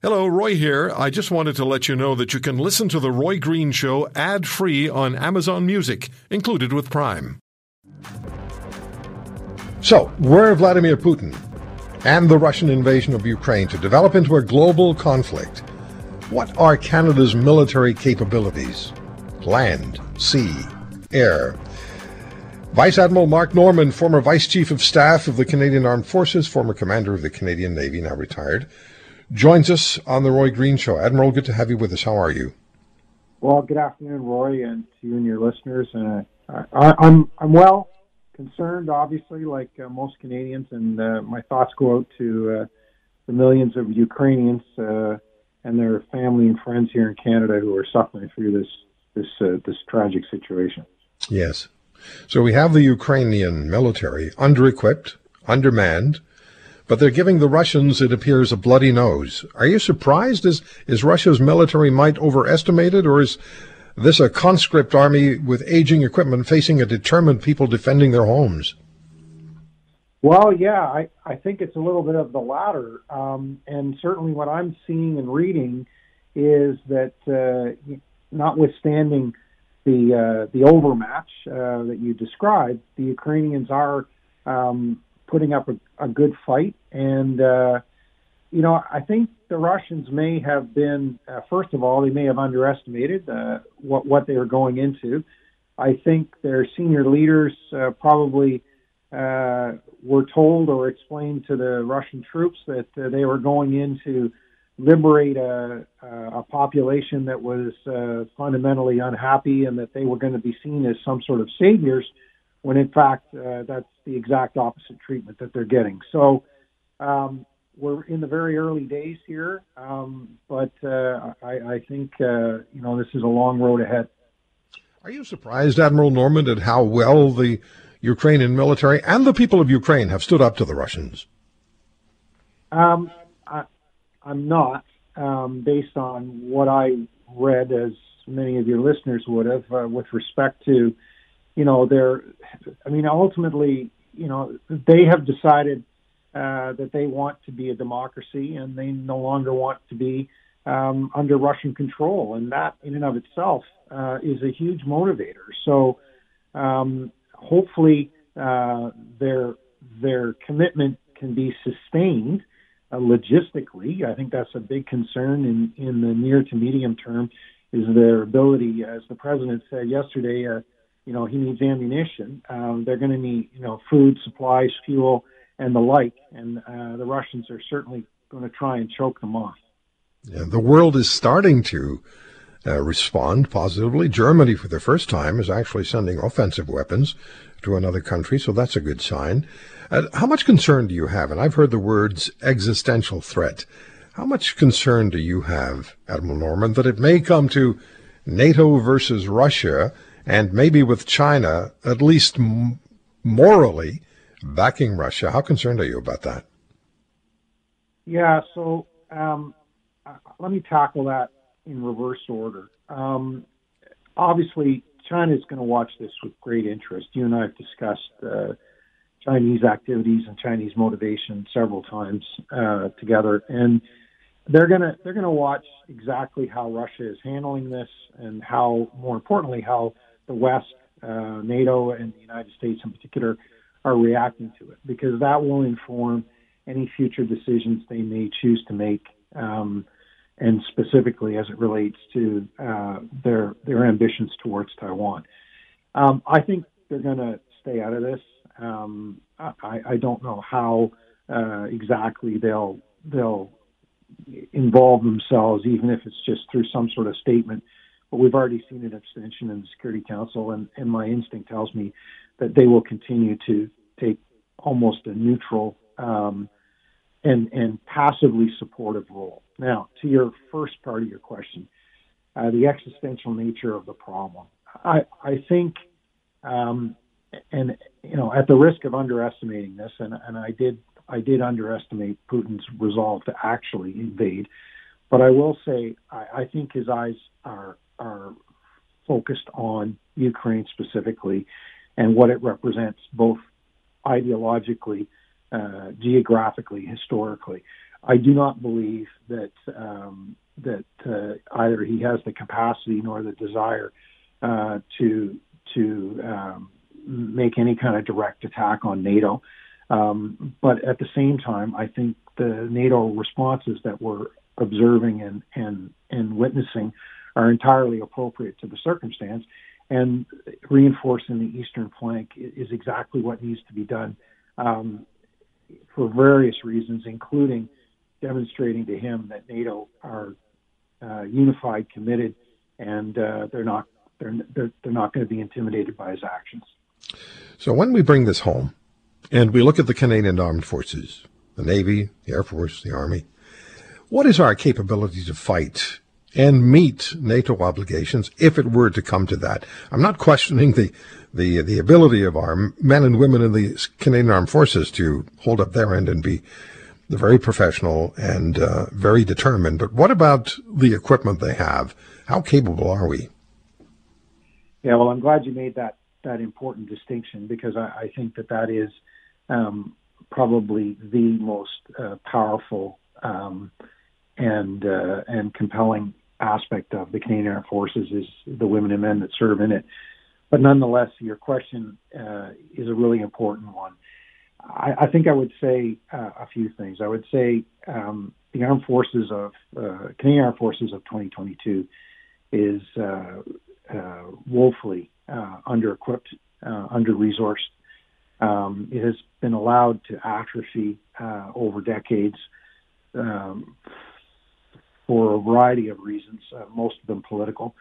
Hello, Roy here. I just wanted to let you know that you can listen to The Roy Green Show ad free on Amazon Music, included with Prime. So, were Vladimir Putin and the Russian invasion of Ukraine to develop into a global conflict, what are Canada's military capabilities? Land, sea, air. Vice Admiral Mark Norman, former Vice Chief of Staff of the Canadian Armed Forces, former Commander of the Canadian Navy, now retired joins us on the Roy Green Show. Admiral, good to have you with us. How are you? Well, good afternoon, Roy, and to you and your listeners. Uh, I, I'm I'm well concerned, obviously, like uh, most Canadians, and uh, my thoughts go out to uh, the millions of Ukrainians uh, and their family and friends here in Canada who are suffering through this this uh, this tragic situation. Yes. So we have the Ukrainian military under-equipped, undermanned, but they're giving the Russians, it appears, a bloody nose. Are you surprised? Is, is Russia's military might overestimated, or is this a conscript army with aging equipment facing a determined people defending their homes? Well, yeah, I, I think it's a little bit of the latter. Um, and certainly what I'm seeing and reading is that, uh, notwithstanding the uh, the overmatch uh, that you described, the Ukrainians are um, putting up a, a good fight. And, uh, you know, I think the Russians may have been, uh, first of all, they may have underestimated uh, what, what they were going into. I think their senior leaders uh, probably uh, were told or explained to the Russian troops that uh, they were going in to liberate a, a population that was uh, fundamentally unhappy and that they were going to be seen as some sort of saviors when in fact uh, that's the exact opposite treatment that they're getting. So um, we're in the very early days here, um, but uh, I, I, think uh, you know this is a long road ahead. Are you surprised, Admiral Norman, at how well the Ukrainian military and the people of Ukraine have stood up to the Russians? Um, I, am not, um, based on what I read, as many of your listeners would have, uh, with respect to you know, they're, I mean, ultimately, you know, they have decided uh, that they want to be a democracy and they no longer want to be um, under Russian control. And that, in and of itself, uh, is a huge motivator. So, um, hopefully, uh, their their commitment can be sustained uh, logistically. I think that's a big concern in in the near to medium term. Is their ability, as the president said yesterday, uh, you know, he needs ammunition. Um, they're going to need, you know, food, supplies, fuel, and the like. And uh, the Russians are certainly going to try and choke them off. Yeah, the world is starting to uh, respond positively. Germany, for the first time, is actually sending offensive weapons to another country, so that's a good sign. Uh, how much concern do you have? And I've heard the words existential threat. How much concern do you have, Admiral Norman, that it may come to NATO versus Russia and maybe with China, at least morally, backing Russia. How concerned are you about that? Yeah, so um, uh, let me tackle that in reverse order. Um, obviously, China is going to watch this with great interest. You and I have discussed uh, Chinese activities and Chinese motivation several times uh, together, and they're going to they're going to watch exactly how Russia is handling this, and how, more importantly, how the West, uh, NATO, and the United States in particular are reacting to it because that will inform any future decisions they may choose to make, um, and specifically as it relates to uh, their their ambitions towards Taiwan. Um, I think they're going to stay out of this. Um, I, I, don't know how uh, exactly they'll they'll involve themselves, even if it's just through some sort of statement but we've already seen an abstention in the Security Council, and, and my instinct tells me that they will continue to take almost a neutral um, and and passively supportive role. Now, to your first part of your question, uh, the existential nature of the problem. I I think, um, and you know, at the risk of underestimating this, and and I did I did underestimate Putin's resolve to actually invade, but I will say I, I think his eyes are are focused on Ukraine specifically and what it represents both ideologically, uh, geographically, historically. I do not believe that um, that uh, either he has the capacity nor the desire uh, to to um, make any kind of direct attack on NATO. Um, but at the same time, I think the NATO responses that we're observing and and and witnessing are entirely appropriate to the circumstance. And reinforcing the eastern flank is exactly what needs to be done um, for various reasons, including demonstrating to him that NATO are uh, unified, committed, and uh, they're not they're, they're, they're not going to be intimidated by his actions. So when we bring this home, and we look at the Canadian Armed Forces, the Navy, the Air Force, the Army, what is our capability to fight and meet NATO obligations if it were to come to that? I'm not questioning the the the ability of our men and women in the Canadian Armed Forces to hold up their end and be very professional and uh, very determined. But what about the equipment they have? How capable are we? Yeah, well, I'm glad you made that that important distinction because I, I think that that is um, probably the most uh, powerful um, and uh, and compelling aspect of the Canadian Armed Forces is the women and men that serve in it. But nonetheless, your question uh, is a really important one. I, I think I would say uh, a few things. I would say um, the Armed Forces of uh, Canadian Armed Forces of 2022 is uh, uh, woefully uh, under-equipped, under-resourced. Um, it has been allowed to atrophy over decades um, for a variety of reasons, most of them political.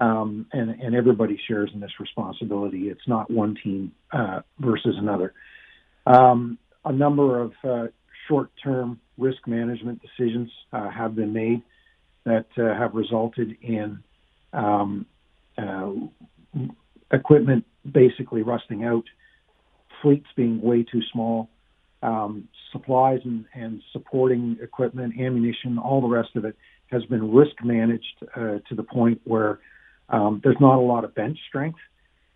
Um, and, and, everybody shares in this responsibility. It's not one team uh, versus another. Um, a number of uh, short-term risk management decisions uh, have been made that uh, have resulted in um, uh, equipment basically rusting out, fleets being way too small, um, supplies and, and, supporting equipment, ammunition, all the rest of it has been risk managed uh, to the point where um, there's not a lot of bench strength.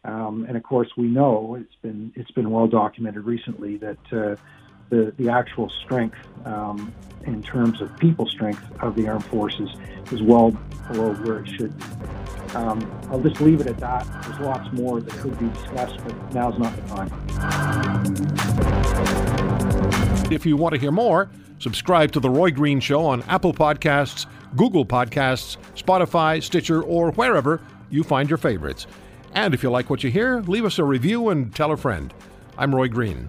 Um, and of course, we know it's been it's been well documented recently that uh, the the actual strength um, in terms of people strength of the armed forces is well below where it should be. Um, I'll just leave it at that. There's lots more that could be discussed, but now's not the time. If you want to hear more, subscribe to The Roy Green Show on Apple Podcasts, Google Podcasts, Spotify, Stitcher, or wherever you find your favorites. And if you like what you hear, leave us a review and tell a friend. I'm Roy Green.